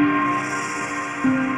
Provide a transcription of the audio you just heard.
Música